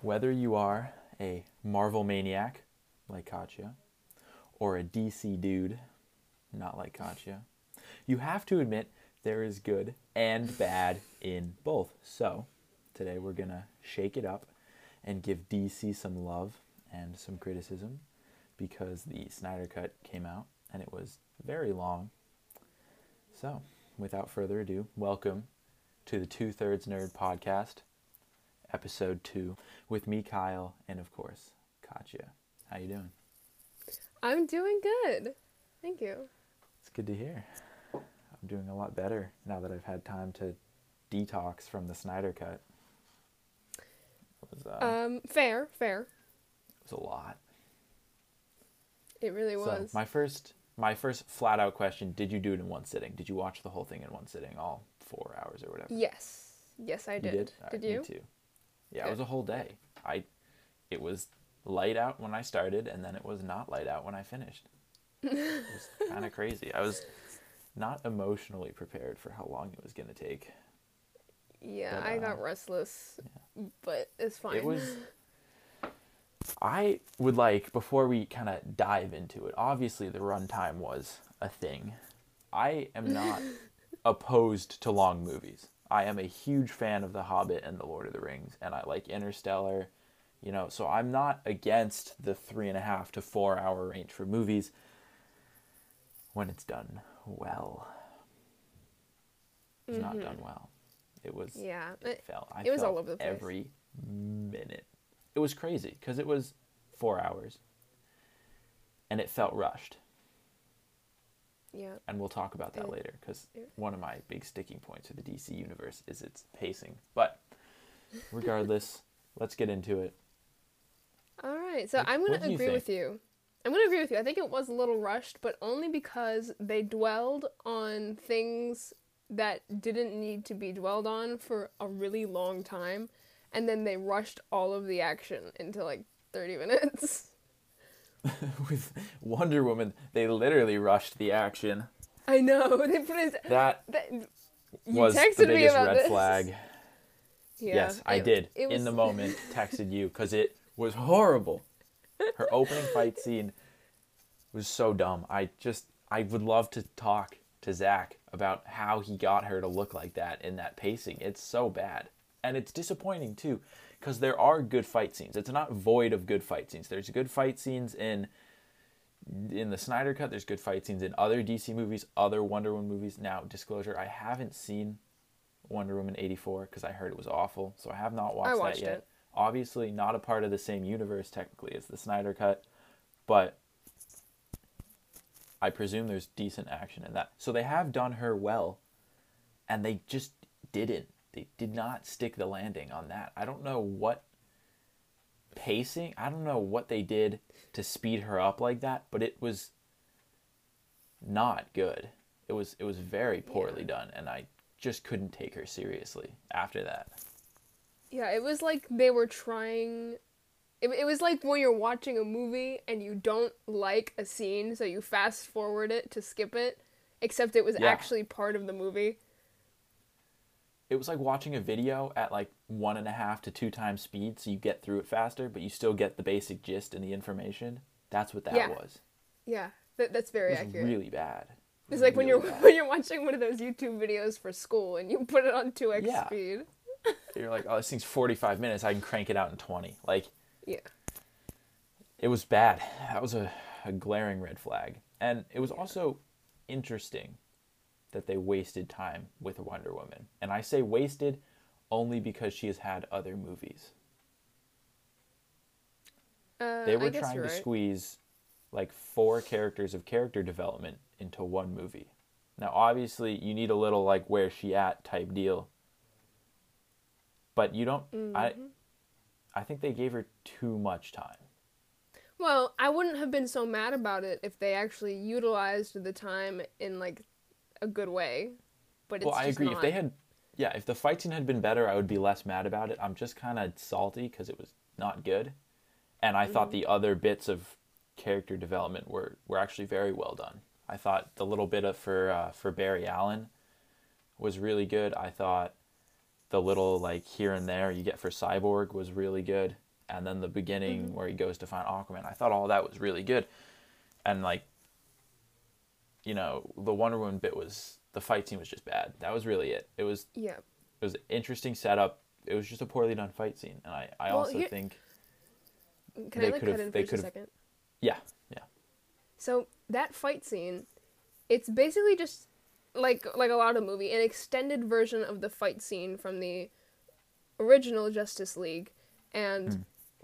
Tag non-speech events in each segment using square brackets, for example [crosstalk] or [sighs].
Whether you are a Marvel maniac like Katya or a DC dude not like Katya, you have to admit there is good and bad in both. So, today we're going to shake it up and give DC some love and some criticism because the Snyder Cut came out and it was very long. So, without further ado, welcome to the Two Thirds Nerd podcast, episode two, with me, Kyle, and of course, Katya. How you doing? I'm doing good. Thank you. It's good to hear. I'm doing a lot better now that I've had time to detox from the Snyder Cut. Was, uh, Um, fair, fair. it was a lot. It really So was. my first, my first flat out question: Did you do it in one sitting? Did you watch the whole thing in one sitting, all four hours or whatever? yes. Yes, I You did. did. Right, Did you? Me too. Yeah, it was a whole day. I, it was light out when I started, and then it was not light out when I finished. it was [laughs] kind of crazy. I was not emotionally prepared for how long it was going to take. Yeah, But, I uh, got restless, but it's fine. It was. [laughs] I would like before we kind of dive into it. Obviously, the runtime was a thing. I am not [laughs] opposed to long movies. I am a huge fan of The Hobbit and The Lord of the Rings, and I like Interstellar. You know, so I'm not against the three and a half to four hour range for movies when it's done well. It was not mm-hmm. done well. It was yeah. it It, felt. I it was all over the place. every minute. It was crazy because it was four hours, and it felt rushed. Yeah. And we'll talk about that Yeah. later because Yeah. one of my big sticking points of the DC universe is its pacing. But [laughs] regardless, let's get into it. All right. So What- I'm going to do you agree with you. I'm going to agree with you. I think it was a little rushed, but only because they dwelled on things that didn't need to be dwelled on for a really long time, and then they rushed all of the action into like 30 minutes. [laughs] [laughs] With Wonder Woman, they literally rushed the action. I know. [laughs] They put it. That That, you was texted the me biggest about red this. flag. [laughs] Yeah, yes, I it- did. it In the moment, texted you because it was horrible. Her opening fight scene was so dumb. I just, I would love to talk to Zack about how he got her to look like that in that pacing. It's so bad. And it's disappointing too, because there are good fight scenes. It's not void of good fight scenes. There's good fight scenes in in the Snyder Cut. There's good fight scenes in other DC movies, other Wonder Woman movies. Now, disclosure: I haven't seen Wonder Woman '84 because I heard it was awful, so I have not watched, that watched yet. it. Obviously, not a part of the same universe technically as the Snyder Cut, but I presume there's decent action in that. So they have done her well, and they just didn't. They did not stick the landing on that. I don't know what pacing. I don't know what they did to speed her up like that, but it was not good. It was it was very poorly done, and I just couldn't take her seriously after that. Yeah, it was like they were trying. It, it was like when you're watching a movie and you don't like a scene, so you fast forward it to skip it, except it was Yeah. actually part of the movie. It was like watching a video at like one and a half to two times speed, so you get through it faster, but you still get the basic gist and the information. That's what that Yeah. was. Yeah, that, that's very It was accurate. really bad. it's like when you're bad. [laughs] when you're watching one of those YouTube videos for school and you put it on two x Yeah. speed. [laughs] you're like, oh, this thing's 45 minutes. I can crank it out in 20. Like, Yeah, it was bad. That was a, a glaring red flag. And it was also interesting that they wasted time with Wonder Woman. And I say wasted only because she has had other movies. uh, They I were trying to right. squeeze like four characters of character development into one movie. Now, obviously, you need a little like where's she at type deal. But you don't. I. Mm-hmm. I think they gave her too much time. Well, I wouldn't have been so mad about it if they actually utilized the time in like a good way. But it's well, I agree. If they had, yeah, if the fight scene had been better, I would be less mad about it. I'm just kind of salty because it was not good, and I Mm-hmm. thought the other bits of character development were were actually very well done. I thought the little bit of for uh, for Barry Allen was really good. I thought the little like here and there you get for Cyborg was really good. and then the beginning where he goes to find Aquaman. I thought all that was really good, and like, you know, the Wonder Woman bit was the fight scene was just bad. That was really it. It was Yeah. it was an interesting setup. It was just a poorly done fight scene, and I I Well, also here- think Can They I like cut in they for a could've- second? yeah yeah So that fight scene, it's basically just like like a lot of movie, an extended version of the fight scene from the original Justice League. And Hmm.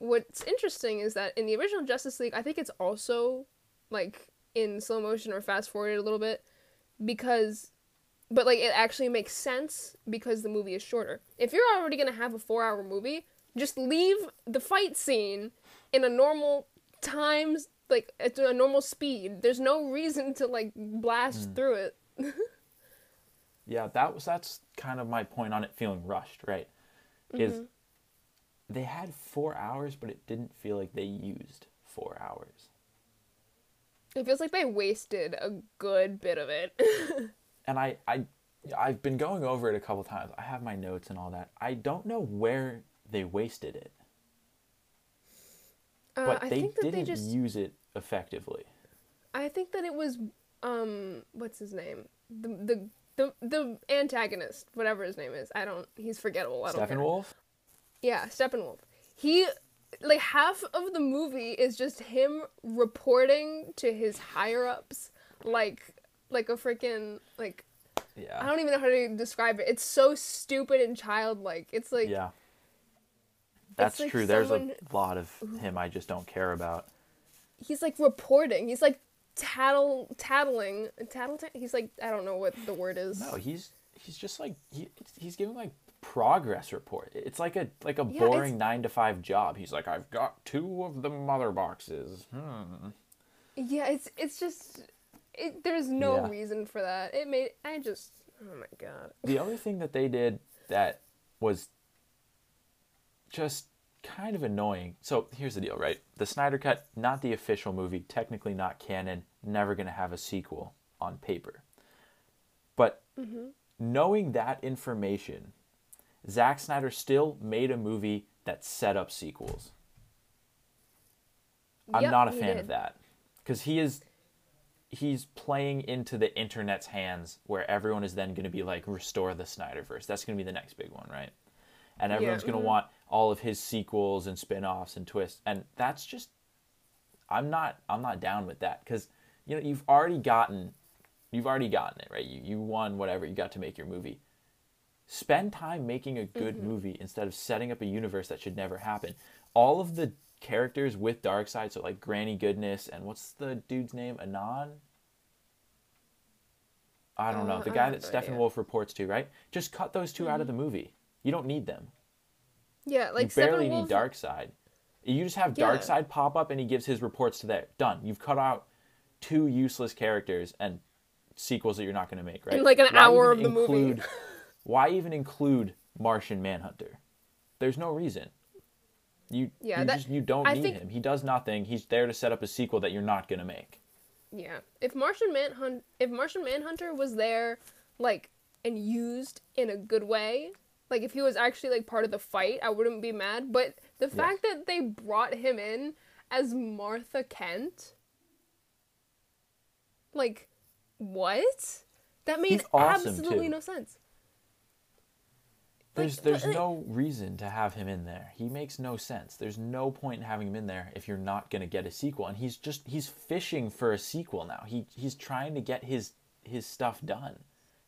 what's interesting is that in the original Justice League, I think it's also like in slow motion or fast forwarded a little bit because but like it actually makes sense because the movie is shorter. If you're already going to have a 4-hour movie, just leave the fight scene in a normal times like at a normal speed. There's no reason to like blast Hmm. through it. [laughs] yeah that was that's kind of my point on it feeling rushed right is Mm-hmm. they had four hours but it didn't feel like they used four hours It feels like they wasted a good bit of it. [laughs] and I, I I've been going over it a couple times. I have my notes and all that. I don't know where they wasted it, Uh, but I they think didn't they just use it effectively. I think that it was um what's his name? The the the the antagonist, whatever his name is. I don't he's forgettable. I don't care. Steppenwolf? Yeah, Steppenwolf. He like half of the movie is just him reporting to his higher ups like like a freaking like yeah. I don't even know how to describe it. It's so stupid and childlike. It's like Yeah. That's like true. There's someone- a lot of him I just don't care about. he's like reporting. He's like tattle tattling tattle. He's like I don't know what the word is. No, he's he's just like he, he's giving like progress report. It's like a like a Yeah, boring 9 to 5 job. He's like I've got two of the mother boxes. Hmm. Yeah, it's it's just it, there's no Yeah. reason for that. It made I just oh my god. The other thing that they did that was just kind of annoying. So here's the deal, right? The Snyder Cut, not the official movie, technically not canon, never going to have a sequel on paper. But knowing that information, Zack Snyder still made a movie that set up sequels. I'm Yep, not a fan did. of that because he is he's playing into the internet's hands where everyone is then going to be like restore the Snyderverse. That's going to be the next big one, right? And everyone's going to mm-hmm. want all of his sequels and spin-offs and twists. And that's just I'm not I'm not down with that cuz you know you've already gotten you've already gotten it, right? You you won whatever, you got to make your movie. Spend time making a good Mm-hmm. movie instead of setting up a universe that should never happen. All of the characters with Darkseid, so like Granny Goodness and what's the dude's name? Anon? I don't know. Uh, The I guy that Stephen. Wolf reports to, right? Just cut those 2 out of the movie. You don't need them. Yeah, like you barely Steppenwolf- need Darkseid. You just have Yeah. Darkseid pop up and he gives his reports to there. Done. You've cut out two useless characters and sequels that you're not going to make, right? In, like, an Why hour of the movie. Why even include Martian Manhunter? There's no reason. You Yeah, you that- just you don't I need think- him. He does nothing. He's there to set up a sequel that you're not going to make. Yeah. If Martian Manhunt if Martian Manhunter was there like and used in a good way, like if he was actually like part of the fight, I wouldn't be mad, but the fact that they brought him in as Martha Kent like what? That made awesome, absolutely too. no sense. There's Like, there's like- no reason to have him in there. He makes no sense. There's no point in having him in there if you're not going to get a sequel. And he's just he's fishing for a sequel now. He he's trying to get his his stuff done.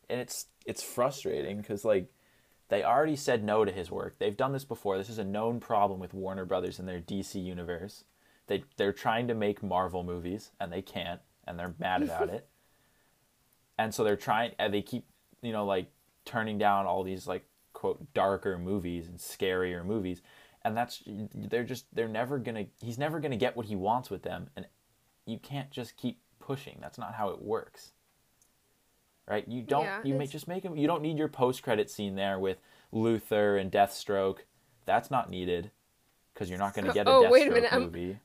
And it's it's frustrating cuz like they already said no to his work. They've done this before. This is a known problem with Warner Brothers and their DC universe. They they're trying to make Marvel movies and they can't and they're mad about [laughs] it. And so they're trying and they keep, you know, like turning down all these like quote darker movies and scarier movies. And that's they're just they're never going to he's never going to get what he wants with them and you can't just keep pushing. That's not how it works. Right? You don't Yeah, you may just make him you don't need your post-credit scene there with Luthor and Deathstroke. That's not needed cuz you're not going [laughs] to get a Oh, Deathstroke wait a minute, I'm- movie.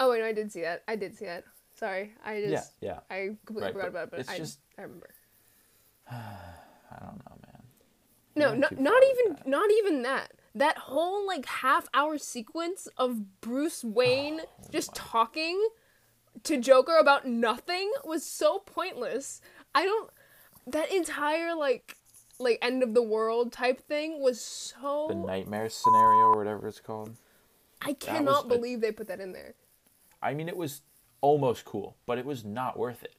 Oh wait, no, I did see that. I did see that. Sorry. I just yeah. I completely Right, forgot about it, but it's I just- I remember. [sighs] I don't know. No, not, not even that. not even that. that whole like half hour sequence of Bruce Wayne Oh just talking to Joker about nothing was so pointless. I don't that entire like like end of the world type thing was so The nightmare scenario or whatever it's called. I cannot a- believe they put that in there. I mean, it was almost cool, but it was not worth it.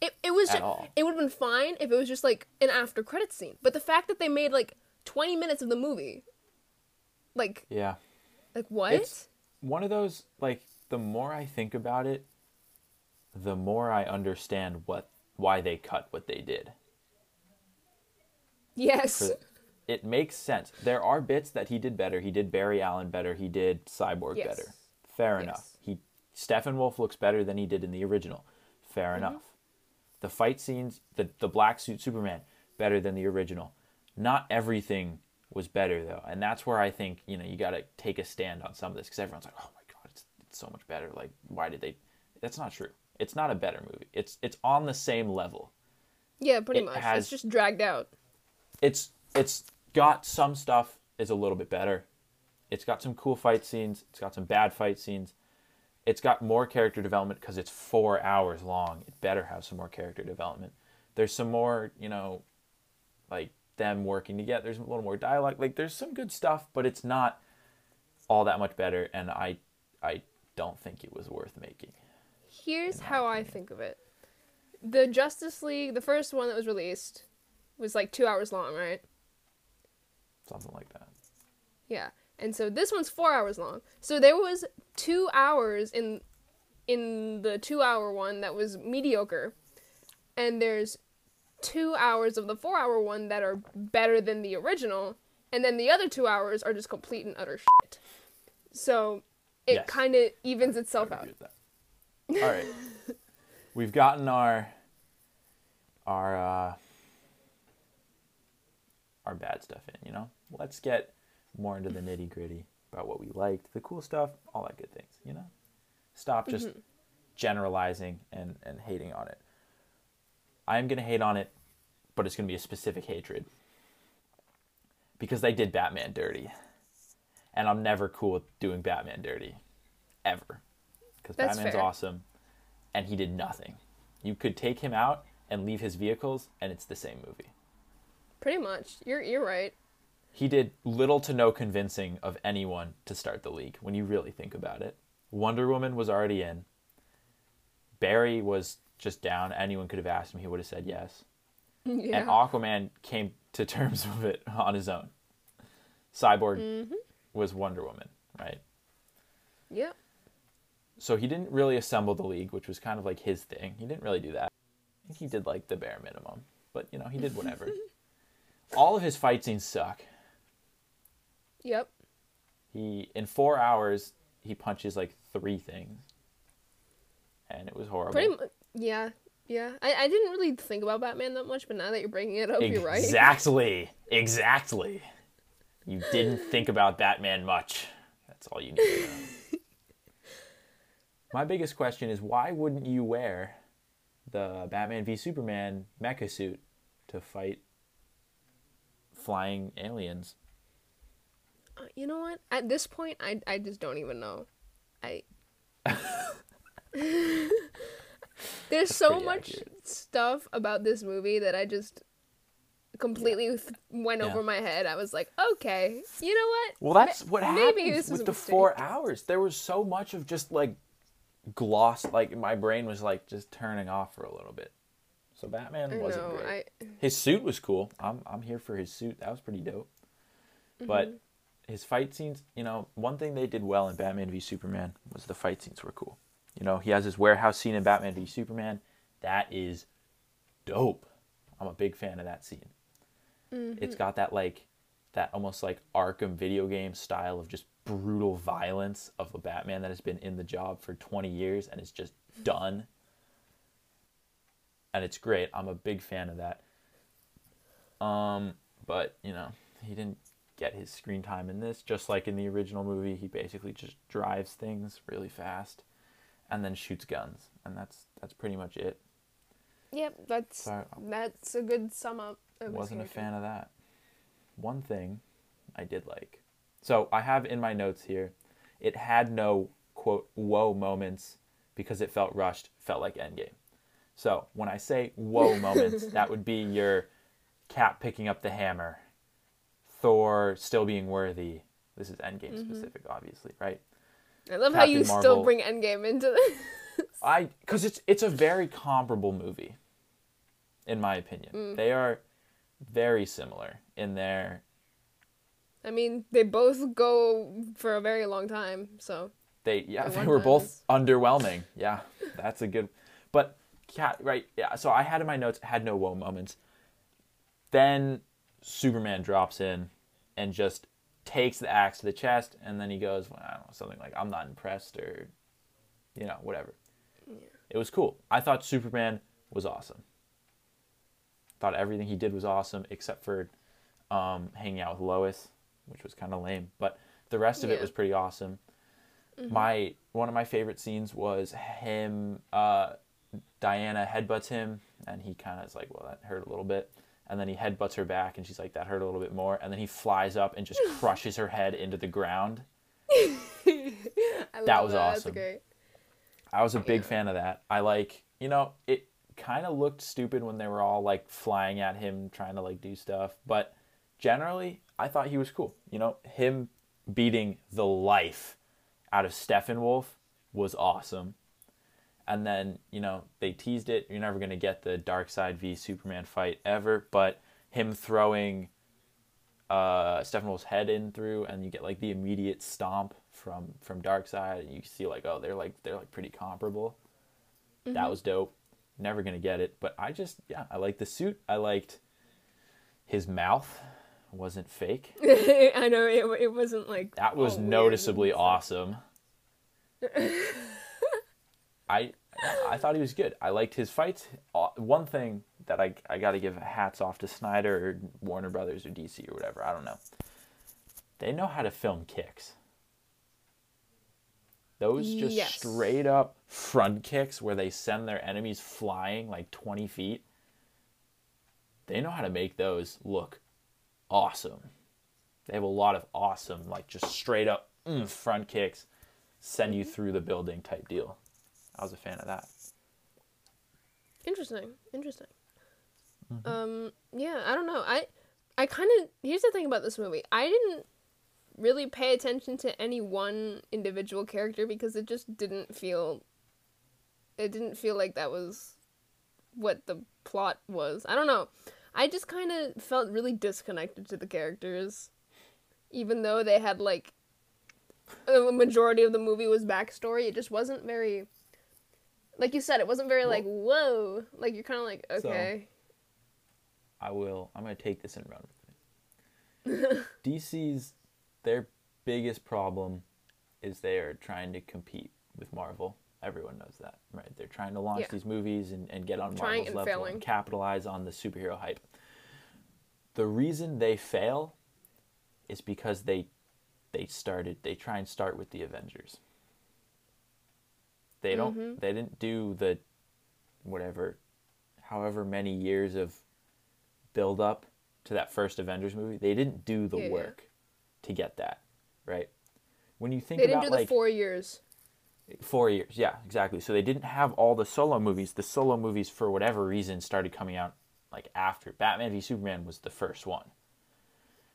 It it was just, all. it would have been fine if it was just like an after credit scene. But the fact that they made like 20 minutes of the movie like Yeah. like what? It's one of those like the more I think about it, the more I understand what why they cut what they did. yes. It makes sense. There are bits that he did better. He did Barry Allen better. He did Cyborg Yes. better. Fair Yes. enough. He Steppenwolf looks better than he did in the original. Fair Mm-hmm. enough. The fight scenes, the the black suit Superman better than the original. Not everything was better though, and that's where I think you know you got to take a stand on some of this because everyone's like, oh my god, it's, it's so much better. Like, why did they? That's not true. It's not a better movie. It's it's on the same level. Yeah, pretty It much. has- It's just dragged out. it's it's got some stuff is a little bit better. It's got some cool fight scenes. It's got some bad fight scenes. It's got more character development because it's four hours long. It better have some more character development. There's some more, you know, like them working together. There's a little more dialogue. Like there's some good stuff, but it's not all that much better. And I, I don't think it was worth making. Here's how I think of it. The Justice League, the first one that was released, was like two hours long, right? Something like that. Yeah. And so this one's four hours long. So there was two hours in in the two hour one that was mediocre. And there's two hours of the four hour one that are better than the original. And then the other two hours are just complete and utter shit. So it Yes. kind of evens itself out. All right, [laughs] we've gotten our our uh, our bad stuff in. You know, let's get more into the nitty gritty about what we liked, the cool stuff, all that good things. You know, stop just mm-hmm. generalizing and and hating on it. I'm gonna hate on it, but it's gonna be a specific hatred because they did Batman dirty, and I'm never cool with doing Batman dirty, ever because Batman's fair. awesome, and he did nothing. You could take him out and leave his vehicles, and it's the same movie. Pretty much. You're you're right. He did little to no convincing of anyone to start the league when you really think about it. Wonder Woman was already in. Barry was just down. Anyone could have asked him, he would have said yes. [laughs] yeah. And Aquaman came to terms [laughs] with it on his own. Cyborg Mm-hmm. was Wonder Woman, right? Yep. So he didn't really assemble the league, which was kind of like his thing. He didn't really do that. I think he did like the bare minimum, but you know, he did whatever. [laughs] All of his fight scenes suck. Yep. He in 4 hours he punches like 3 things. And it was horrible. Pretty much. Yeah. Yeah. I, I didn't really think about Batman that much, but now that you're bringing it up, you're right. Exactly. Exactly. You didn't think about Batman much. That's all you need to know. [laughs] My biggest question is why wouldn't you wear the Batman v Superman mecha suit to fight flying aliens? You know what? At this point, I, I just don't even know. I. [laughs] There's so much accurate. stuff about this movie that I just completely th- went Yeah. over my head. I was like, okay, you know what? Well, that's Ma- what maybe happens this was with the mistake. four hours. There was so much of just like gloss. Like my brain was like just turning off for a little bit. So Batman I wasn't know. great. I His suit was cool. I'm I'm here for his suit. That was pretty dope. But Mm-hmm. His fight scenes, you know, one thing they did well in Batman v Superman was the fight scenes were cool. You know, he has his warehouse scene in Batman v Superman. That is dope. I'm a big fan of that scene. Mm-hmm. It's got that like that almost like Arkham video game style of just brutal violence of a Batman that has been in the job for 20 years and is just done. And it's great. I'm a big fan of that. Um, but you know, he didn't get his screen time in this. Just like in the original movie, he basically just drives things really fast, and then shoots guns, and that's that's pretty much it. yep, that's So um, that's a good sum up. Wasn't a fan of that. One thing I did like. So I have in my notes here, it had no quote whoa moments because it felt rushed, felt like Endgame. So when I say whoa [laughs] moments, that would be your Cap picking up the hammer, Thor still being worthy. This is Endgame Mm-hmm. specific, obviously, right? I love how you Marvel. still bring Endgame into this. [laughs] I because it's it's a very comparable movie, in my opinion. Mm. They are very similar in their I mean, they both go for a very long time, so they yeah they were time both underwhelming. Yeah, [laughs] that's a good. But cat right yeah. So I had in my notes had no whoa moments. Then Superman drops in and just takes the axe to the chest, and then he goes well, I don't know something like I'm not impressed or you know whatever. It was cool. I thought Superman was awesome. Thought everything he did was awesome except for um, hanging out with Lois, which was kind of lame. But the rest of it was pretty awesome. My one of my favorite scenes was him. Uh, Diana headbutts him, and he kind of is like, "Well, that hurt a little bit." And then he headbutts her back, and she's like, "That hurt a little bit more." And then he flies up and just [laughs] crushes her head into the ground. That was that. awesome. That's great. I was a big Yeah. fan of that. I like, you know, it kind of looked stupid when they were all like flying at him trying to like do stuff, but generally, I thought he was cool. You know, him beating the life out of Steppenwolf was awesome. And then, you know, they teased it. You're never going to get the Darkseid v Superman fight ever, but him throwing uh Steppenwolf's head in through and you get like the immediate stomp from from Darkseid and you see like oh they're like they're like pretty comparable. That was dope. Never gonna get it, but I just yeah I liked the suit. I liked his mouth wasn't fake. [laughs] I know it, it wasn't like That was all noticeably awesome. [laughs] [laughs] I I thought he was good. I liked his fights. Uh, One thing that I I got to give hats off to Snyder or Warner Brothers or DC or whatever. I don't know. They know how to film kicks. Those just Yes. straight up front kicks where they send their enemies flying like 20 feet. They know how to make those look awesome. They have a lot of awesome, like just straight up mm, front kicks, send you through the building type deal. I was a fan of that. Interesting. Interesting. Mm-hmm. Um. Yeah. I don't know. I. I kind of. Here's the thing about this movie. I didn't really pay attention to any one individual character because it just didn't feel. It didn't feel like that was what the plot was. I don't know. I just kind of felt really disconnected to the characters, even though they had like a majority of the movie was backstory. It just wasn't very. Like you said, it wasn't very like whoa. Like you're kind of like So- okay. I will. I'm going to take this and run with it. [laughs] DC's their biggest problem is they are trying to compete with Marvel. Everyone knows that, right? They're trying to launch Yeah. these movies and, and get on Trying Marvel's and level failing. and capitalize on the superhero hype. The reason they fail is because they they started they try and start with the Avengers. They don't Mm-hmm. they didn't do the whatever however many years of build up to that first Avengers movie. They didn't do the Yeah, yeah. work to get that, right? When you think They didn't about do the like four years. Four years, yeah, exactly. So they didn't have all the solo movies. The solo movies, for whatever reason, started coming out like after Batman v Superman was the first one.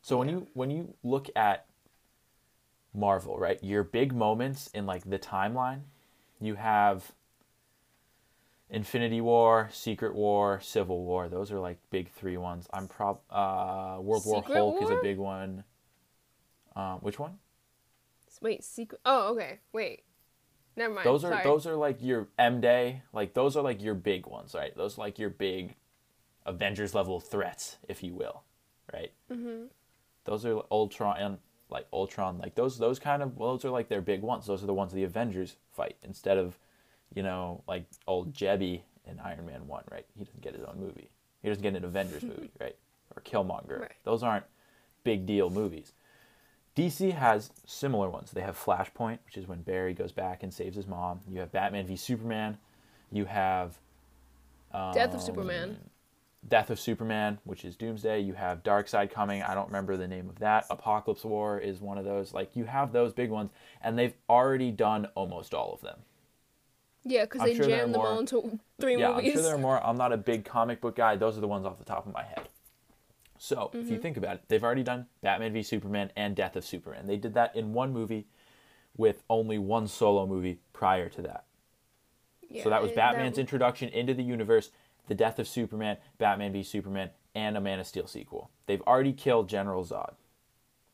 So when you when you look at Marvel, right, your big moments in like the timeline, you have Infinity War, Secret War, Civil War. Those are like big three ones. I'm prob uh, World War Secret Hulk is a big one. Um, which one? Wait, secret. Oh, okay. Wait. Never mind. those are Sorry. those are like your M Day, like those are like your big ones, right? Those are like your big Avengers level threats, if you will, right? Mm-hmm. Those are Ultron and like Ultron, like those those kind of well, those are like their big ones. Those are the ones the Avengers fight instead of, you know, like old Jebby in Iron Man one, right? He doesn't get his own movie. He doesn't get an Avengers movie, [laughs] right? Or Killmonger. Right. Those aren't big deal movies. DC has similar ones. They have Flashpoint, which is when Barry goes back and saves his mom. You have Batman v Superman. You have Death of um, Superman. Death of Superman, which is Doomsday. You have Darkseid coming. I don't remember the name of that. Apokolips War is one of those. Like you have those big ones, and they've already done almost all of them. Yeah, because they sure jammed them all into three yeah, movies. I'm sure there are more. I'm not a big comic book guy. Those are the ones off the top of my head. So if you mm-hmm. think about it, they've already done Batman v Superman and Death of Superman. They did that in one movie, with only one solo movie prior to that. Yeah, So that was Batman's introduction into the universe, The Death of Superman, Batman v Superman, and a Man of Steel sequel. They've already killed General Zod,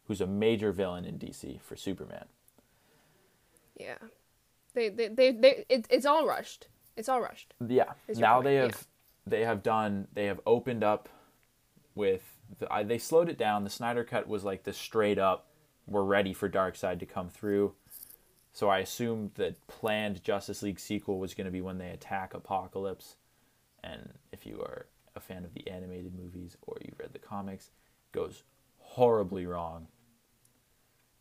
who's a major villain in DC for Superman. Yeah, they they they, they it, it's all rushed. It's all rushed. Yeah. Now point, they yeah. have they have done they have opened up with the, I, they slowed it down. The Snyder cut was like the straight up we're ready for Darkseid to come through. So I assumed that planned Justice League sequel was going to be when they attack Apokolips. And if you are a fan of the animated movies or you've read the comics, goes horribly wrong.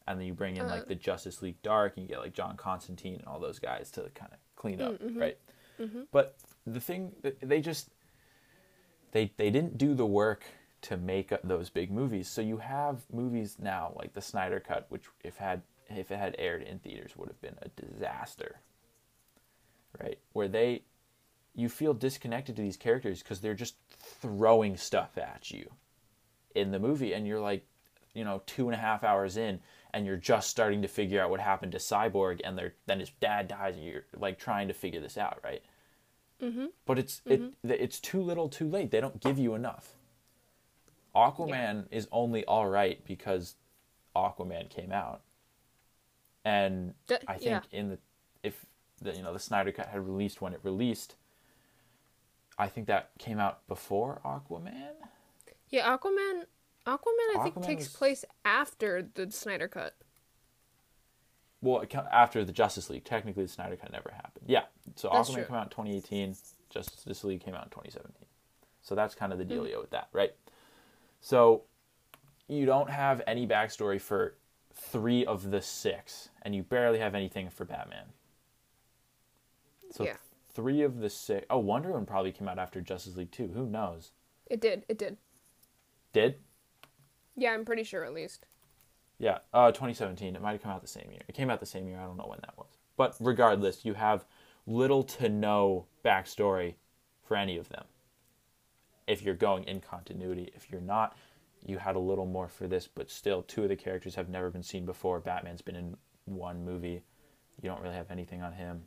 And then you bring in like uh. the Justice League Dark and you get like John Constantine and all those guys to kind of clean up, mm-hmm. right? Mm-hmm. But the thing that they just they they didn't do the work to make those big movies. So you have movies now like the Snyder Cut, which if had if it had aired in theaters would have been a disaster. Right? Where they you feel disconnected to these characters because they're just throwing stuff at you in the movie and you're like you know two and a half hours in and you're just starting to figure out what happened to cyborg and they're, then his dad dies and you're like trying to figure this out right? Mm-hmm. but it's it it's too little too late. They don't give you enough. Aquaman is only all right because aquaman came out. And D- i think yeah. in the if the you know the snyder cut had released when it released i think that came out before aquaman Yeah, Aquaman. Aquaman, I think takes was- place after the Snyder cut. Well, after the Justice League, technically the Snyder Cut never happened. Yeah, so That's Aquaman true. came out in 2018. Justice League came out in 2017. So that's kind of the Mm-hmm. dealio with that, right? So you don't have any backstory for three of the six, and you barely have anything for Batman. So Yeah. Three of the six. Oh, Wonder Woman probably came out after Justice League 2. Who knows? It did. It did. Did? Yeah, I'm pretty sure at least. Yeah, uh, 2017. It might have come out the same year. It came out the same year. I don't know when that was. But regardless, you have little to no backstory for any of them. If you're going in continuity, if you're not, you had a little more for this, but still, two of the characters have never been seen before. Batman's been in one movie. You don't really have anything on him.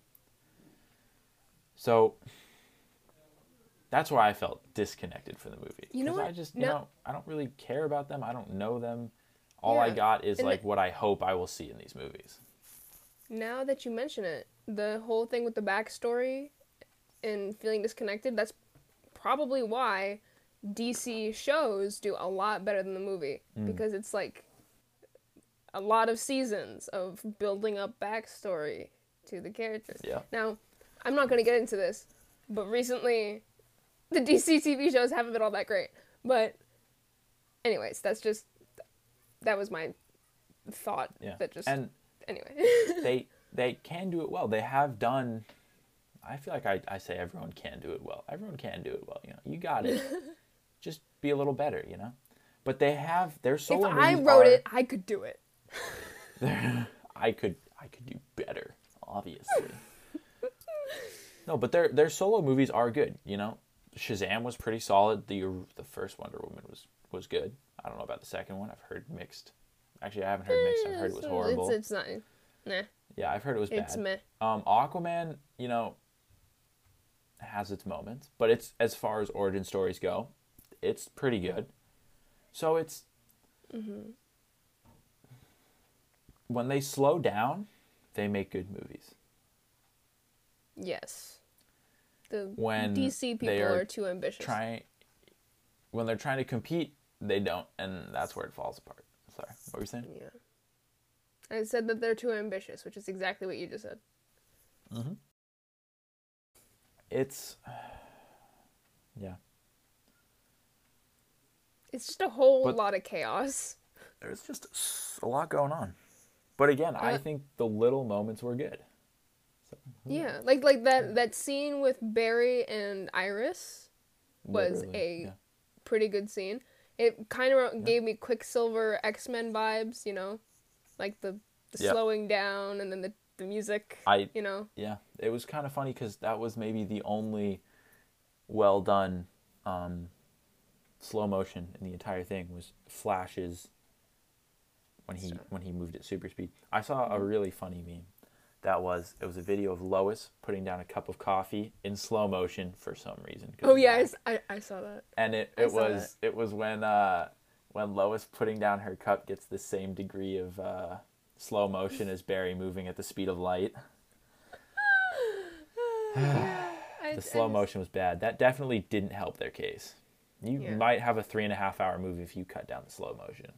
So that's why I felt disconnected from the movie. You know 'Cause I just, you No- know, I don't really care about them. I don't know them. All I got is and like the- what I hope I will see in these movies. Now that you mention it, the whole thing with the backstory and feeling disconnected, that's probably why DC shows do a lot better than the movie. Mm. Because it's like a lot of seasons of building up backstory to the characters. Yeah. Now, I'm not going to get into this, but recently the DC TV shows haven't been all that great. But, anyways, that's just, that was my thought. Yeah. That just, and anyway. [laughs] they they can do it well. They have done I feel like I, I say everyone can do it well. Everyone can do it well, you know. You got it. [laughs] Just be a little better, you know. But they have their if I wrote are- it, I could do it. [laughs] I could I could do better, obviously. No, but their their solo movies are good. You know, Shazam was pretty solid. The the first Wonder Woman was was good. I don't know about the second one. I've heard mixed. Actually, I haven't heard mixed. I've heard it was horrible. It's, it's not. Nah. yeah, I've heard it was bad. It's meh. Um, Aquaman, you know, has its moments, but it's as far as origin stories go, it's pretty good. So it's when they slow down, they make good movies. Yes. The When DC people are, are too ambitious. Trying when they're trying to compete, they don't, and that's where it falls apart. Sorry, what were you saying? Yeah. I said that they're too ambitious, which is exactly what you just said. Mhm. It's [sighs] yeah. It's just a whole But- lot of chaos. There's just a lot going on, but again, I think the little moments were good. Yeah, like like that that scene with Barry and Iris. was Literally, a yeah. pretty good scene. It kind of gave me Quicksilver X Men vibes, you know, like the, the Yeah. slowing down and then the, the music, I you know. yeah, it was kind of funny because that was maybe the only well done um, slow motion in the entire thing was flashes when he So- when he moved at super speed. I saw a really funny meme. That was it was a video of Lois putting down a cup of coffee in slow motion for some reason. Oh yeah, I, I, saw that. and it, it was it was when uh when Lois putting down her cup gets the same degree of uh slow motion as Barry moving at the speed of light. [sighs] [sighs] The slow I just- motion was bad. That definitely didn't help their case. You Yeah. might have a three and a half hour movie if you cut down the slow motion.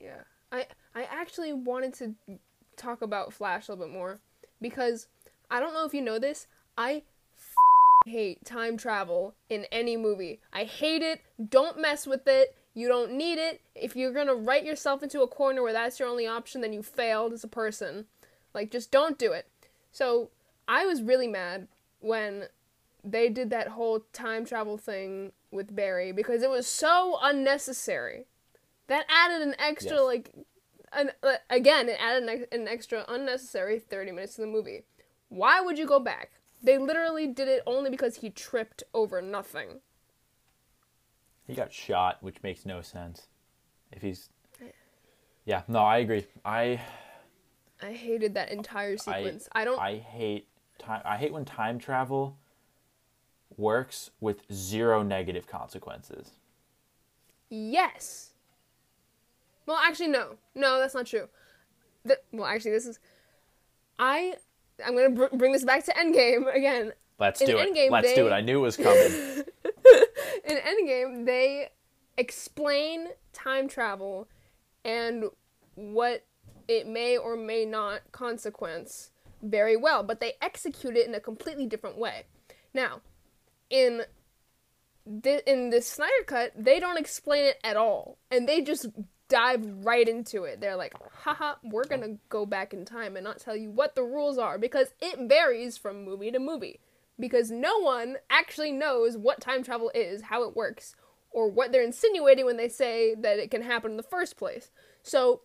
Yeah. I I actually wanted to talk about Flash a little bit more because I don't know if you know this, I f- hate time travel in any movie. I hate it. Don't mess with it. You don't need it. If you're going to write yourself into a corner where that's your only option, then you failed as a person. Like just don't do it. So, I was really mad when they did that whole time travel thing with Barry because it was so unnecessary. That added an extra Yes. like an, uh, again, it added an, an extra unnecessary 30 minutes to the movie. Why would you go back? They literally did it only because he tripped over nothing. He got shot, which makes no sense. If he's Yeah, no, I agree. I I hated that entire sequence. I, don't I hate time I hate when time travel works with zero negative consequences. Yes. Well, actually, no. No, that's not true. The, well, actually, this is. I. I'm gonna br- bring this back to Endgame again. Let's In do it. Endgame, Let's do it. I knew it was coming. [laughs] In Endgame, they explain time travel and what it may or may not consequence very well, but they execute it in a completely different way. Now, in the in the Snyder cut, they don't explain it at all, and they just dive right into it. They're like, haha, we're gonna go back in time and not tell you what the rules are because it varies from movie to movie. Because no one actually knows what time travel is, how it works, or what they're insinuating when they say that it can happen in the first place. So,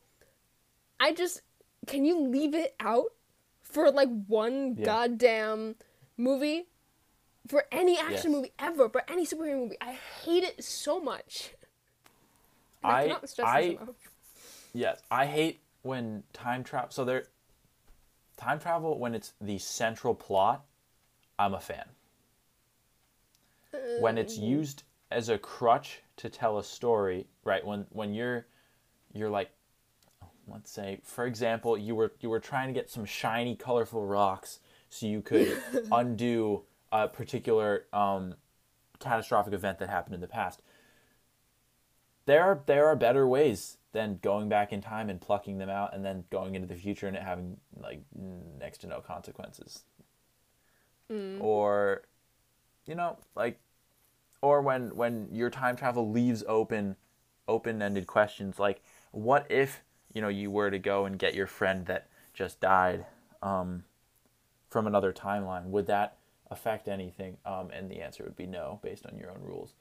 I just can you leave it out for like one Yeah. goddamn movie? For any action Yes. movie ever, for any superhero movie, I hate it so much. I- cannot stress I- enough. Yes, I hate when time travel. So there, time travel when it's the central plot. I'm a fan. When it's used as a crutch to tell a story, right? When when you're you're like, let's say, for example, you were you were trying to get some shiny, colorful rocks so you could [laughs] undo a particular um, catastrophic event that happened in the past there are there are better ways than going back in time and plucking them out and then going into the future and it having like next to no consequences. Or you know, like or when when your time travel leaves open open-ended questions like what if, you know, you were to go and get your friend that just died um, from another timeline, would that affect anything? Um, and the answer would be no based on your own rules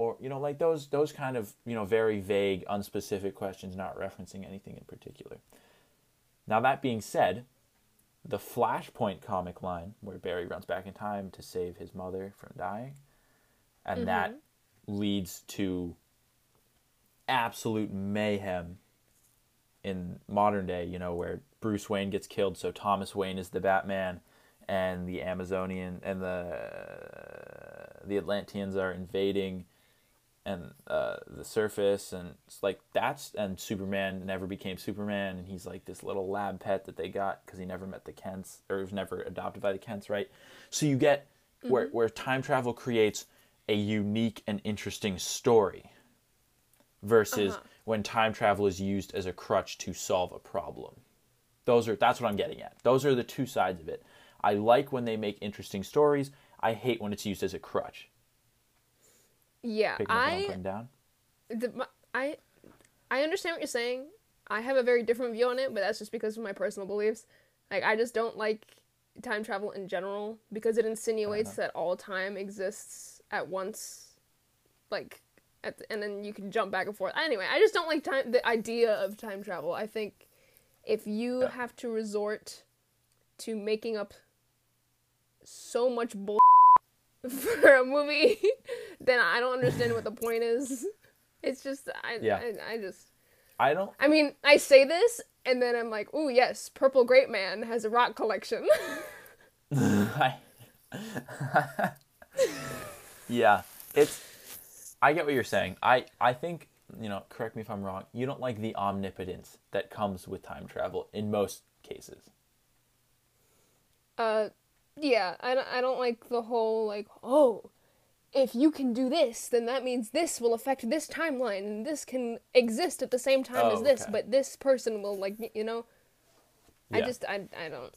or you know like those those kind of you know very vague unspecific questions not referencing anything in particular. Now that being said the flashpoint comic line where barry runs back in time to save his mother from dying and mm-hmm. that leads to absolute mayhem in modern day you know where bruce wayne gets killed so thomas wayne is the batman and the amazonian and the the atlanteans are invading and uh, the surface and it's like that's and superman never became superman and he's like this little lab pet that they got because he never met the kents or was never adopted by the kents right? So you get where, where time travel creates a unique and interesting story versus when time travel is used as a crutch to solve a problem. Those are that's what i'm getting at. Those are the two sides of it. I like when they make interesting stories. I hate when it's used as a crutch Yeah, picking up what i'm I down the, my- I I understand what you're saying. I have a very different view on it, but that's just because of my personal beliefs. Like I just don't like time travel in general because it insinuates that all time exists at once like at the, and then you can jump back and forth. Anyway, I just don't like time the idea of time travel. I think if you Yeah. have to resort to making up so much bull for a movie, [laughs] then I don't understand what the point is. It's just I, Yeah. I I just I don't. I mean, I say this and then I'm like, "Ooh, yes, Purple Grape Man has a rock collection." [laughs] [laughs] I, yeah, it's. I get what you're saying. I I think you know. Correct me if I'm wrong. You don't like the omnipotence that comes with time travel in most cases. uh yeah, I don't, I don't like the whole like, "Oh, if you can do this, then that means this will affect this timeline and this can exist at the same time Oh, as this, okay. but this person will like, you know." I just I I don't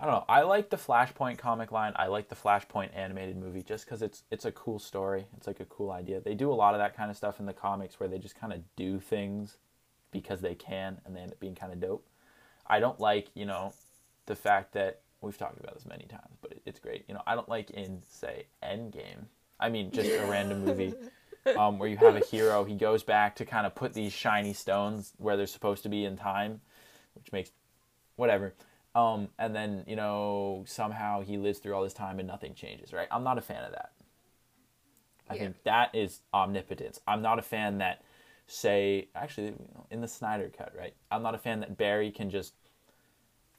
I don't know. I like the Flashpoint comic line. I like the Flashpoint animated movie just because it's it's a cool story. It's like a cool idea. They do a lot of that kind of stuff in the comics where they just kind of do things because they can and they end up being kind of dope. I don't like you know the fact that we've talked about this many times, but it, it's great. You know, I don't like in say Endgame. I mean, just a random movie. [laughs] Um, where you have a hero, he goes back to kind of put these shiny stones where they're supposed to be in time, which makes whatever. Um, and then you know somehow he lives through all this time and nothing changes. Right? I'm not a fan of that. I Yeah. think that is omnipotence. I'm not a fan that say actually in the Snyder cut. Right? I'm not a fan that Barry can just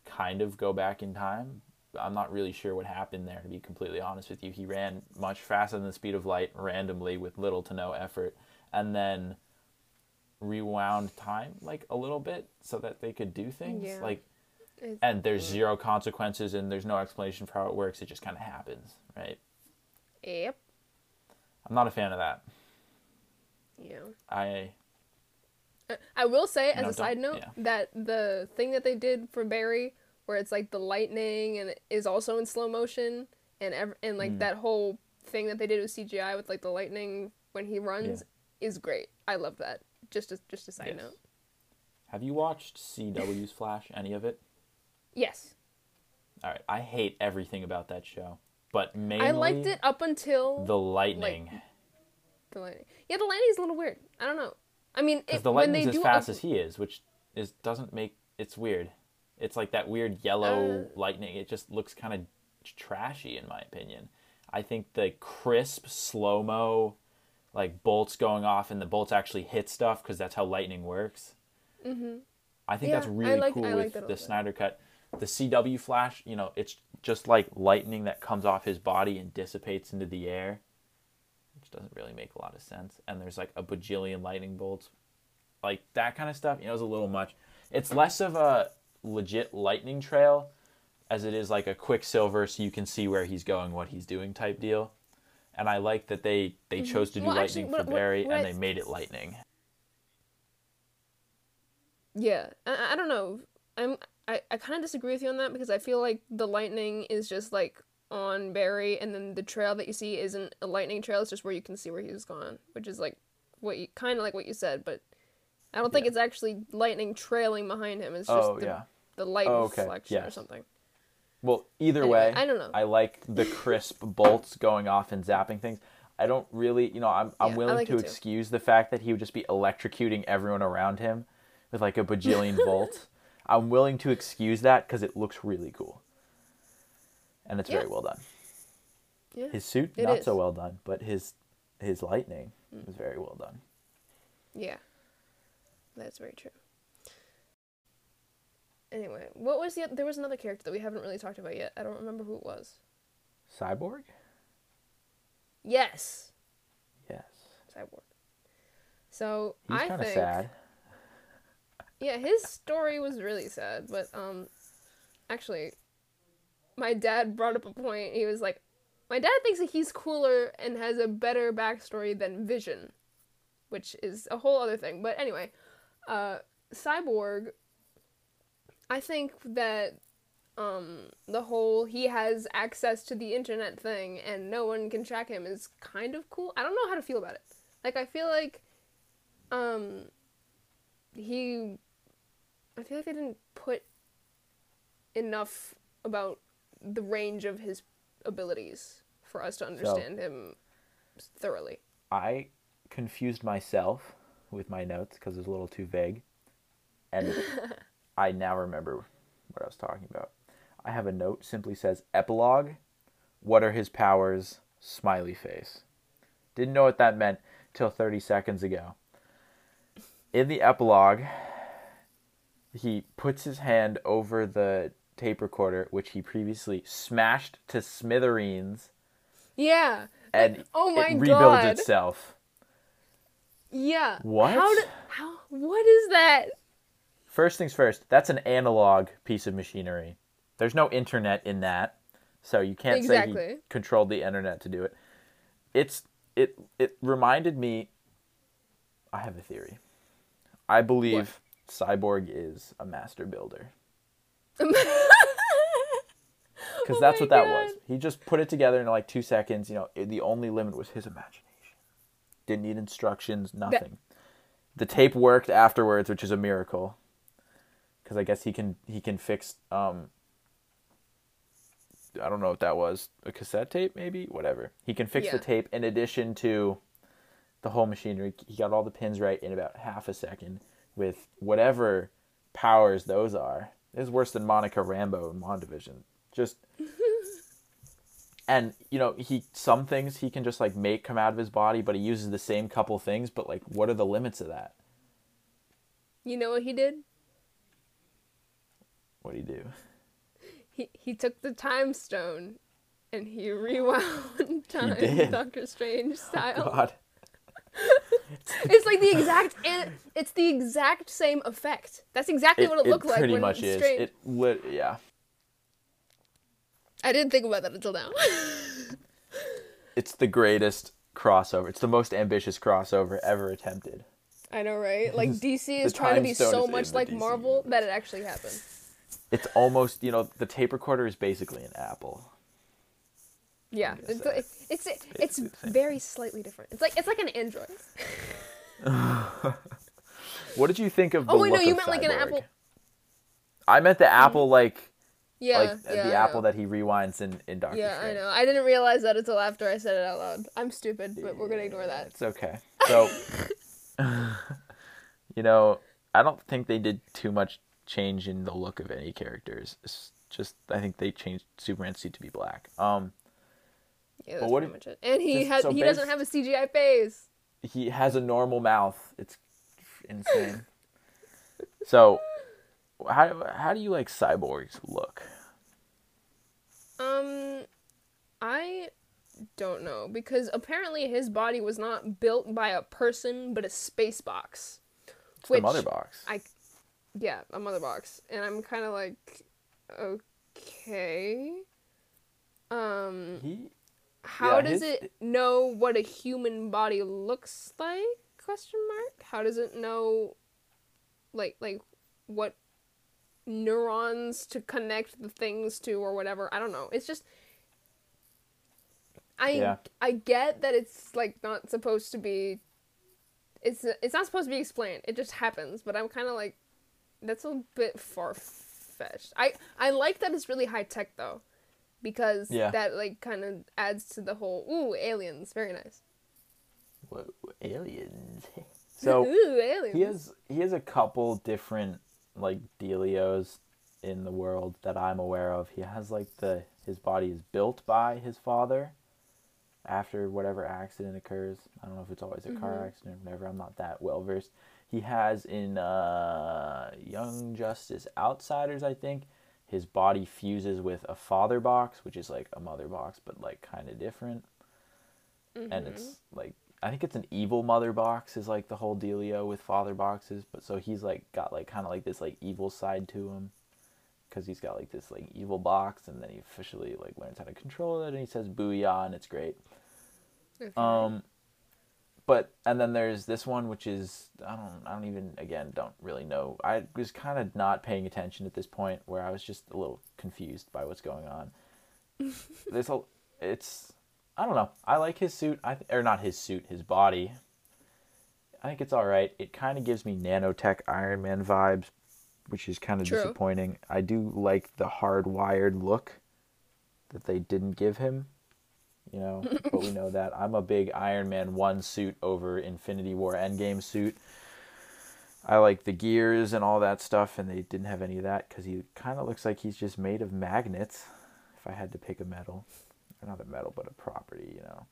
kind of go back in time. I'm not really sure what happened there, to be completely honest with you. He ran much faster than the speed of light randomly with little to no effort, and then rewound time like a little bit so that they could do things. Yeah. Like, it's, and there's zero consequences and there's no explanation for how it works. It just kind of happens, right? yep. I'm not a fan of that. Yeah. I I will say, as No, a side note, yeah. that the thing that they did for Barry, where it's like the lightning and is also in slow motion, and ev- and like Mm. that whole thing that they did with CGI with like the lightning when he runs is great. I love that. Just a, just a side Yes. note. have you watched CW's Flash? Any of it? Yes, All right. I hate everything about that show, but mainly I liked it up until the, Lightning. the lightning. lightning. Yeah, the lightning's a little weird. I don't know. I mean, it, the when they as do fast up- as he is, which is doesn't make it's weird. It's like that weird yellow Uh. lightning. It just looks kind of trashy in my opinion. I think the crisp slow mo, like bolts going off and the bolts actually hit stuff because that's how lightning works. Mm-hmm. I think that's Yeah, I really like- cool like with the. Snyder cut. The CW Flash, you know, it's just like lightning that comes off his body and dissipates into the air, which doesn't really make a lot of sense. And there's like a bajillion lightning bolts like that kind of stuff, you know, it's a little much. It's less of a legit lightning trail as it is like a quicksilver so you can see where he's going, what he's doing type deal. And I like that they they chose to do Mm-hmm. Well, lightning what- for what- Barry what and I- they made it lightning. Yeah, I, I don't know. I'm I, I kind of disagree with you on that because I feel like the lightning is just like on Barry, and then the trail that you see isn't a lightning trail. It's just where you can see where he's gone, which is like what you kind of like what you said, but I don't think Yeah. it's actually lightning trailing behind him. It's just Oh the, yeah. the light Oh, okay. reflection or something. Well, either Anyway, way, I don't know. I like the crisp bolts going off and zapping things. I don't really, you know, I'm I'm Yeah, willing like to excuse the fact that he would just be electrocuting everyone around him with like a bajillion [laughs] volts. I'm willing to excuse that because it looks really cool, and it's Yeah. very well done. Yeah. His suit not is. so well done, but his his lightning Mm. is very well done. Yeah. That's very true. Anyway, what was the there was another character that we haven't really talked about yet. I don't remember who it was. Cyborg, Yes. yes, Cyborg. So he's I think, sad. yeah, his story was really sad. But um, actually, my dad brought up a point. He was like, my dad thinks that he's cooler and has a better backstory than Vision, which is a whole other thing. But anyway, uh, Cyborg. I think that um, the whole he has access to the internet thing and no one can track him is kind of cool. I don't know how to feel about it. Like I feel like um he I feel like they didn't put enough about the range of his abilities for us to understand him thoroughly. I confused myself with my notes because it was a little too vague, and [laughs] I now remember what I was talking about. I have a note simply says epilogue. What are his powers? Smiley face. Didn't know what that meant till 30 seconds ago. In the epilogue, he puts his hand over the tape recorder, which he previously smashed to smithereens, Yeah. and oh my it rebuilds God. itself. Yeah. What? How did how what is that? First things first, that's an analog piece of machinery. There's no internet in that, so you can't say he controlled the internet to do it. It's it it reminded me. I have a theory. I believe Cyborg is a master builder [laughs] oh because Oh that's what that was. He just put it together in like two seconds. You know, the only limit was his imagination. Didn't need instructions, nothing. the tape worked afterwards, which is a miracle. Because I guess he can he can fix. Um, I don't know what that was. A cassette tape, maybe. Whatever. He can fix the tape in addition to the whole machinery. He got all the pins right in about half a second with whatever powers those are. It's worse than Monica Rambeau in WandaVision. Just [laughs] and you know he some things he can just like make come out of his body, but he uses the same couple things. But like, what are the limits of that? You know what he did? What do you do? He he took the time stone and he rewound [laughs] time did. Doctor Strange oh, style. God, [laughs] It's like the exact and it's the exact same effect. That's exactly what it, looked like pretty much is. Strange. It lit, yeah. I didn't think about that until now. [laughs] It's the greatest crossover. It's the most ambitious crossover ever attempted. I know, right? [laughs] Like DC is trying to be so much like DC Marvel that it actually happened. It's almost, you know, the tape recorder is basically an Apple. Yeah, it's it's it's, it's basically very slightly different. It's like it's like an Android. [laughs] What did you think of the Oh wait, no, you meant like an Apple. I meant the hmm. Apple like Yeah, like yeah, the I Apple know. that he rewinds in in Doctor Yeah, I know. I didn't realize that until after I said it out loud. I'm stupid, but we're gonna ignore that. It's okay. So, [laughs] you know, I don't think they did too much change in the look of any characters. It's just I think they changed Superman's suit to be black. Um, Yeah, that's pretty much it. And he has so he doesn't have a CGI face. he has a normal mouth. It's insane. so, how how do you like cyborgs look? Um, I don't know because apparently his body was not built by a person but a space box. It's Which the mother box. I, yeah, a mother box, and I'm kind of like, okay. Um, he how yeah, does his- it know what a human body looks like? Question mark. How does it know, like, like, what neurons to connect the things to or whatever? I don't know. It's just. I Yeah. I get that it's like not supposed to be. It's it's not supposed to be explained. It just happens. But I'm kind of like, that's a bit far fetched. I I like that it's really high tech though, because Yeah. that like kind of adds to the whole ooh aliens. Very nice. Whoa, aliens. [laughs] So ooh aliens. he has he has a couple different like Delios in the world that I'm aware of. He has like the his body is built by his father after whatever accident occurs. I don't know if it's always a car Mhm. accident or whatever. I'm not that well versed. He has in uh, Young Justice Outsiders, I think, his body fuses with a father box, which is like a mother box, but like kind of different and Mhm. it's like I think it's an evil mother box is like the whole dealio with father boxes, but so he's like got like kind of like this like evil side to him because he's got like this like evil box, and then he officially like learns how to control it, and he says booyah, and it's great. Okay. Um, but and then there's this one which is I don't I don't even again don't really know. I was kind of not paying attention at this point where I was just a little confused by what's going on. [laughs] There's a it's I don't know. I like his suit. I th- or not his suit, his body. I think it's all right. It kind of gives me nanotech Iron Man vibes, which is kind of disappointing. I do like the hardwired look that they didn't give him. you know, [laughs] but we know that. I'm a big Iron Man 1 suit over Infinity War Endgame suit. I like the gears and all that stuff, and they didn't have any of that because he kind of looks like he's just made of magnets. If I had to pick a metal, not a metal, but a property, you know,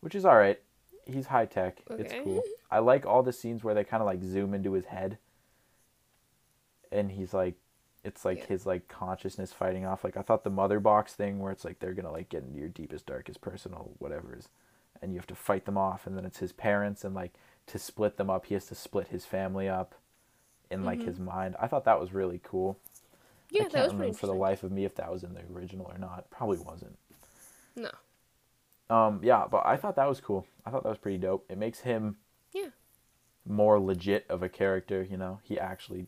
which is all right. He's high tech. It's cool. I like all the scenes where they kind of like zoom into his head, and he's like, it's like Yeah. his like consciousness fighting off. Like I thought the mother box thing, where it's like they're gonna like get into your deepest, darkest personal whatever's, and you have to fight them off, and then it's his parents, and like to split them up, he has to split his family up, in like his mind. I thought that was really cool. Mm-hmm. Yeah, I can't that was remember for the life of me if that was in the original or not. Probably wasn't. No. Um, yeah, but I thought that was cool. I thought that was pretty dope. It makes him Yeah. more legit of a character. You know, he actually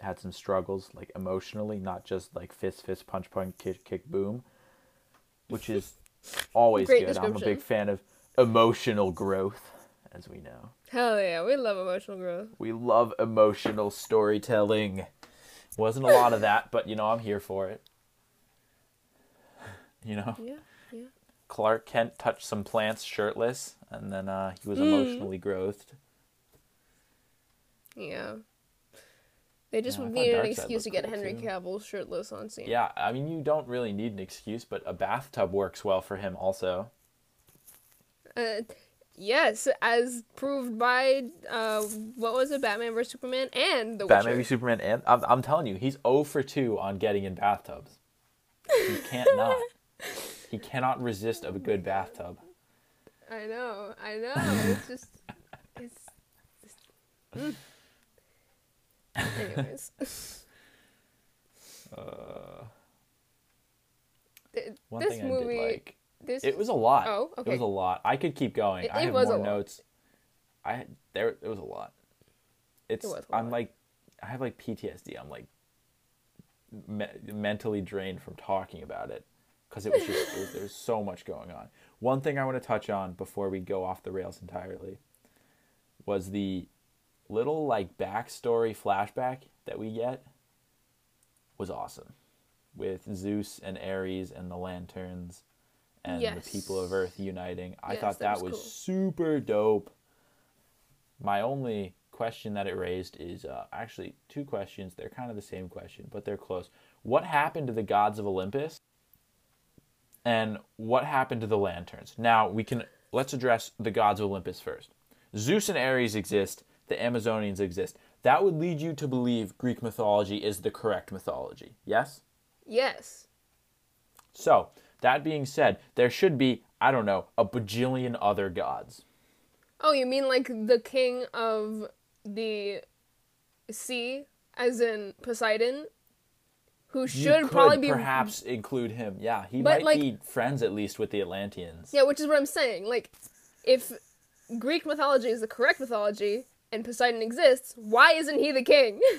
had some struggles, like emotionally, not just like fist, fist, punch, punch, kick, kick, boom, which is [laughs] always Great good. I'm a big fan of emotional growth, as we know. Hell yeah, we love emotional growth. We love emotional storytelling. Wasn't a lot of that, but you know, I'm here for it. [laughs] You know, Yeah, yeah. Clark Kent touched some plants shirtless, and then uh, he was Mm. emotionally growthed. Yeah. They just Yeah, needed an excuse to get cool, Henry too. Cavill shirtless on scene. Yeah, I mean, you don't really need an excuse, but a bathtub works well for him also. Uh, yes, as proved by uh, what was it, Batman vs Superman and The Batman v Witcher. Superman, and I'm, I'm telling you, he's 0 for 2 on getting in bathtubs. He can't not. [laughs] He cannot resist of a good bathtub. I know, I know. It's [laughs] just, it's. mm. Anyways, [laughs] Uh, Th- one this thing movie, I did like. this It was a lot. Oh, okay. It was a lot. I could keep going. It- I have more notes. I there it was a lot. It's a I'm lot. like I have like PTSD. I'm like me- mentally drained from talking about it because it was just it was, there was so much going on. One thing I want to touch on before we go off the rails entirely was the little like backstory flashback that we get was awesome with Zeus and Ares and the lanterns and the people of Earth uniting. I Yes, thought that that was was cool. super dope. My only question that it raised is uh, actually two questions. They're kind of the same question, but they're close. What happened to the gods of Olympus? And what happened to the lanterns? Now we can let's address the gods of Olympus first. Zeus and Ares exist. The Amazonians exist. That would lead you to believe Greek mythology is the correct mythology. Yes. yes, So that being said, there should be I don't know a bajillion other gods. Oh, you mean like the king of the sea, as in Poseidon, who should probably be perhaps include him. Yeah, he But, might like- be friends at least with the Atlanteans. Yeah, which is what I'm saying. Like, if Greek mythology is the correct mythology and Poseidon exists, why isn't he the king? [laughs]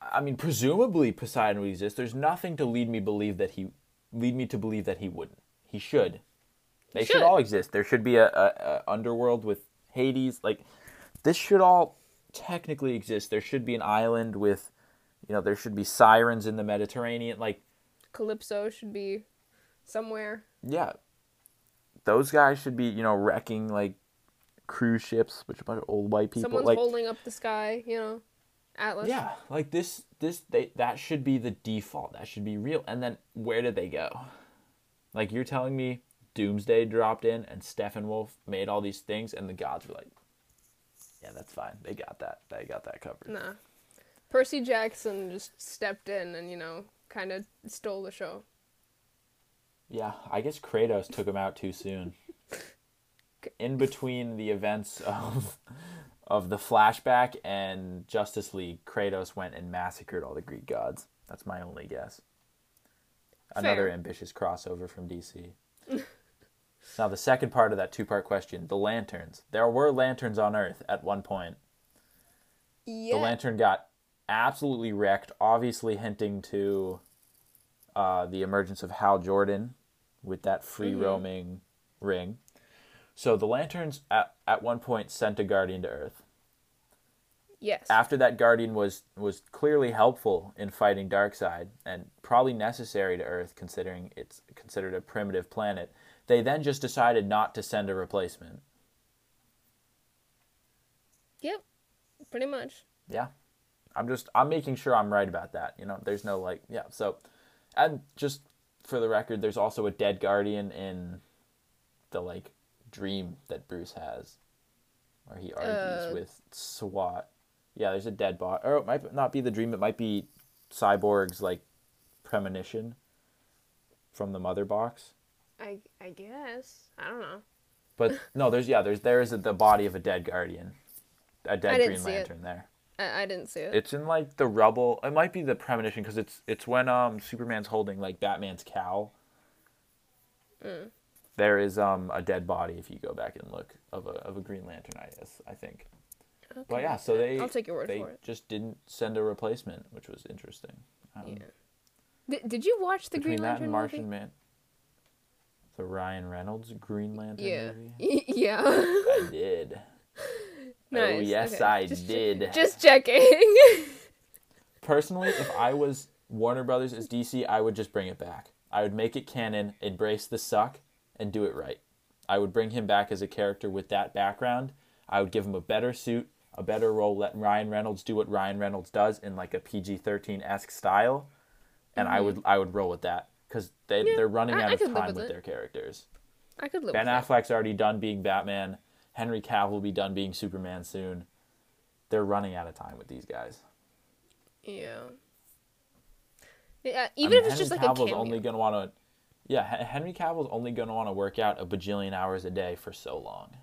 I mean, presumably Poseidon would exist. There's nothing to lead me believe that he lead me to believe that he wouldn't. He should. They should. should. all exist. There should be a, a, a underworld with Hades. Like this should all technically exist. There should be an island with, you know, there should be sirens in the Mediterranean. Like Calypso should be somewhere. yeah, those guys should be you know wrecking like cruise ships, which a bunch of old white people. Someone's like holding up the sky, you know, Atlas. Yeah, like this this they that should be the default. That should be real. And then where did they go? Like you're telling me Doomsday dropped in and Steppenwolf made all these things and the gods were like Yeah, that's fine. They got that. They got that covered. Nah. Percy Jackson just stepped in and, you know, kind of stole the show. Yeah, I guess Kratos took him out too soon. [laughs] In between the events of of the flashback and Justice League, Kratos went and massacred all the Greek gods. That's my only guess. Another Fair. ambitious crossover from DC. [laughs] now the second part of that two-part question, the lanterns. There were lanterns on Earth at one point. Yeah. The lantern got absolutely wrecked, obviously hinting to uh, the emergence of Hal Jordan with that free Mm-hmm. roaming ring. So the lanterns at, at one point sent a guardian to Earth. Yes. after that guardian was was clearly helpful in fighting darkseid and probably necessary to earth considering it's considered a primitive planet they then just decided not to send a replacement Yep. Pretty much. yeah i'm just i'm making sure i'm right about that you know there's no like yeah so and just for the record there's also a dead guardian in the like dream that bruce has where he argues Uh. with swat yeah there's a dead bot or it might not be the dream it might be cyborg's like premonition from the mother box I I guess. I don't know. but no there's yeah there's there's the body of a dead guardian a [laughs] dead green see it. lantern there I, I didn't see it. It's in like the rubble. It might be the premonition because it's it's when um Superman's holding like Batman's cowl. Mm. There is um a dead body if you go back and look of a of a Green Lantern. I guess I think. But yeah, so they I'll take your word they for it. just didn't send a replacement, which was interesting. Um, Yeah. Did, did you watch the Green that Lantern and Martian movie? Man, the Ryan Reynolds Green Lantern Yeah. movie. [laughs] yeah. I [laughs] did. Oh yes, okay. I Just- did. Just checking. [laughs] personally, if I was Warner Brothers as DC, I would just bring it back. I would make it canon, embrace the suck, and do it right. I would bring him back as a character with that background. I would give him a better suit, a better role, let Ryan Reynolds do what Ryan Reynolds does in like a PG thirteen esque style, and I would I would roll with that because they Mm-hmm. Yeah, they're running I- out I of time with with their characters. I could live Ben with that. Affleck's already done being Batman. Henry Cavill will be done being Superman soon. They're running out of time with these guys. Yeah. Yeah, I even mean, if it's Henry just like Cavill's a cameo. only gonna want to, yeah, Henry Cavill's only gonna want to work out a bajillion hours a day for so long.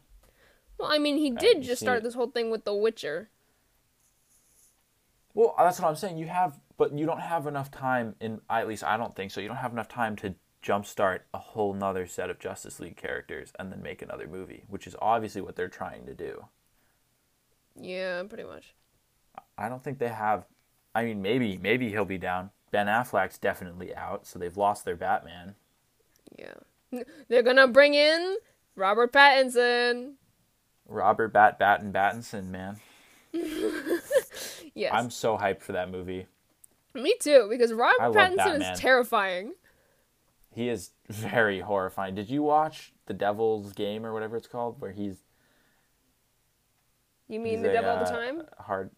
Well, I mean, he Right, did you just start it. this whole thing with The Witcher. Well, that's what I'm saying. You have, but you don't have enough time. In at least I don't think so. You don't have enough time to jumpstart a whole nother set of Justice League characters and then make another movie, which is obviously what they're trying to do. Yeah, pretty much. I don't think they have. I mean, maybe maybe he'll be down. Ben Affleck's definitely out, so they've lost their Batman. Yeah. They're gonna bring in Robert Pattinson. Robert Bat Batten Battinson, man. [laughs] Yes. I'm so hyped for that movie. Me too, because Robert Pattinson is terrifying. He is [laughs] very horrifying. Did you watch The Devil's Game or whatever it's called, where he's You mean he's the a, devil all the uh, time? Hard.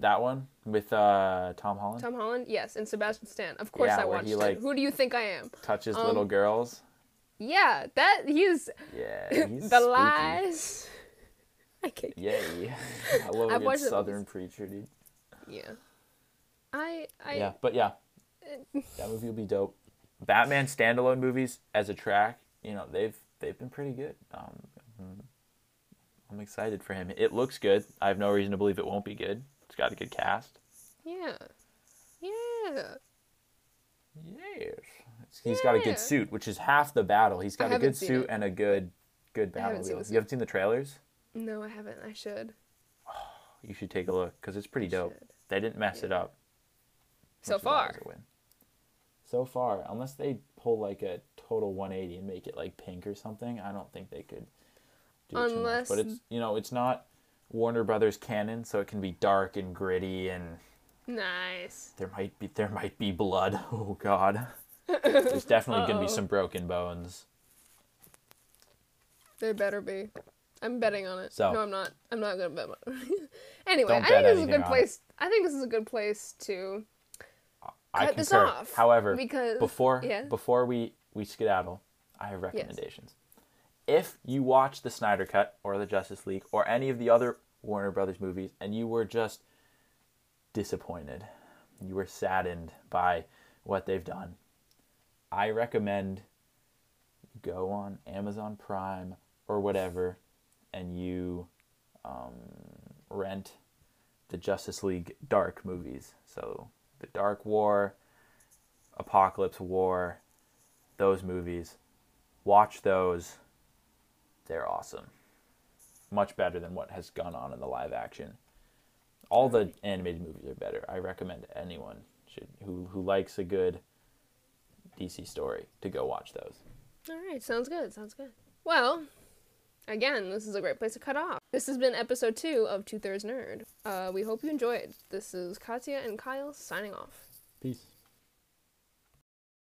That one with uh, Tom Holland Tom Holland? Yes, and Sebastian Stan. Of course Yeah, I watched he, it. like- Who do you think I am? touches um, little girls. Yeah, that he's Yeah, [laughs] he's the spooky. lies. [laughs] I can't. Yay! I love a good it Southern preacher, dude. Yeah. I I yeah, but yeah, that movie will be dope. Batman standalone movies as a track, you know, they've they've been pretty good. Um, I'm excited for him. It looks good. I have no reason to believe it won't be good. It's got a good cast. yeah. Yeah. Yes. He's got a good suit, which is half the battle. He's got a good suit it. and a good good I haven't seen battle. the You haven't seen the trailers? No, I haven't. I should. [sighs] You should take a look because it's pretty dope. They didn't mess it up. So which is always far. So far, unless they pull like a total 180 and make it like pink or something, I don't think they could do it Unless- too much. But it's you know it's not Warner Brothers canon, so it can be dark and gritty, and Nice. there might be there might be blood. [laughs] Oh God, there's definitely gonna be [laughs] some broken bones. There better be. I'm betting on it. So- no, I'm not. I'm not gonna bet. On [laughs] anyway, I think this is a good place. I think this is a good place to. I Cut this concur. off, However, because- before yeah. before we we skedaddle, I have recommendations. If you watch the Snyder Cut or the Justice League or any of the other Warner Brothers movies and you were just disappointed, you were saddened by what they've done, I recommend you go on Amazon Prime or whatever and you um, rent the Justice League Dark movies. So the Dark War, Apokolips War, those movies. Watch those. They're awesome. Much better than what has gone on in the live action. All the animated movies are better. I recommend anyone should who who likes a good DC story to go watch those. All right, sounds good. Sounds good. Well, again, this is a great place to cut off. This has been episode two of Two Thirds Nerd. Uh, we hope you enjoyed. This is Katya and Kyle signing off. Peace.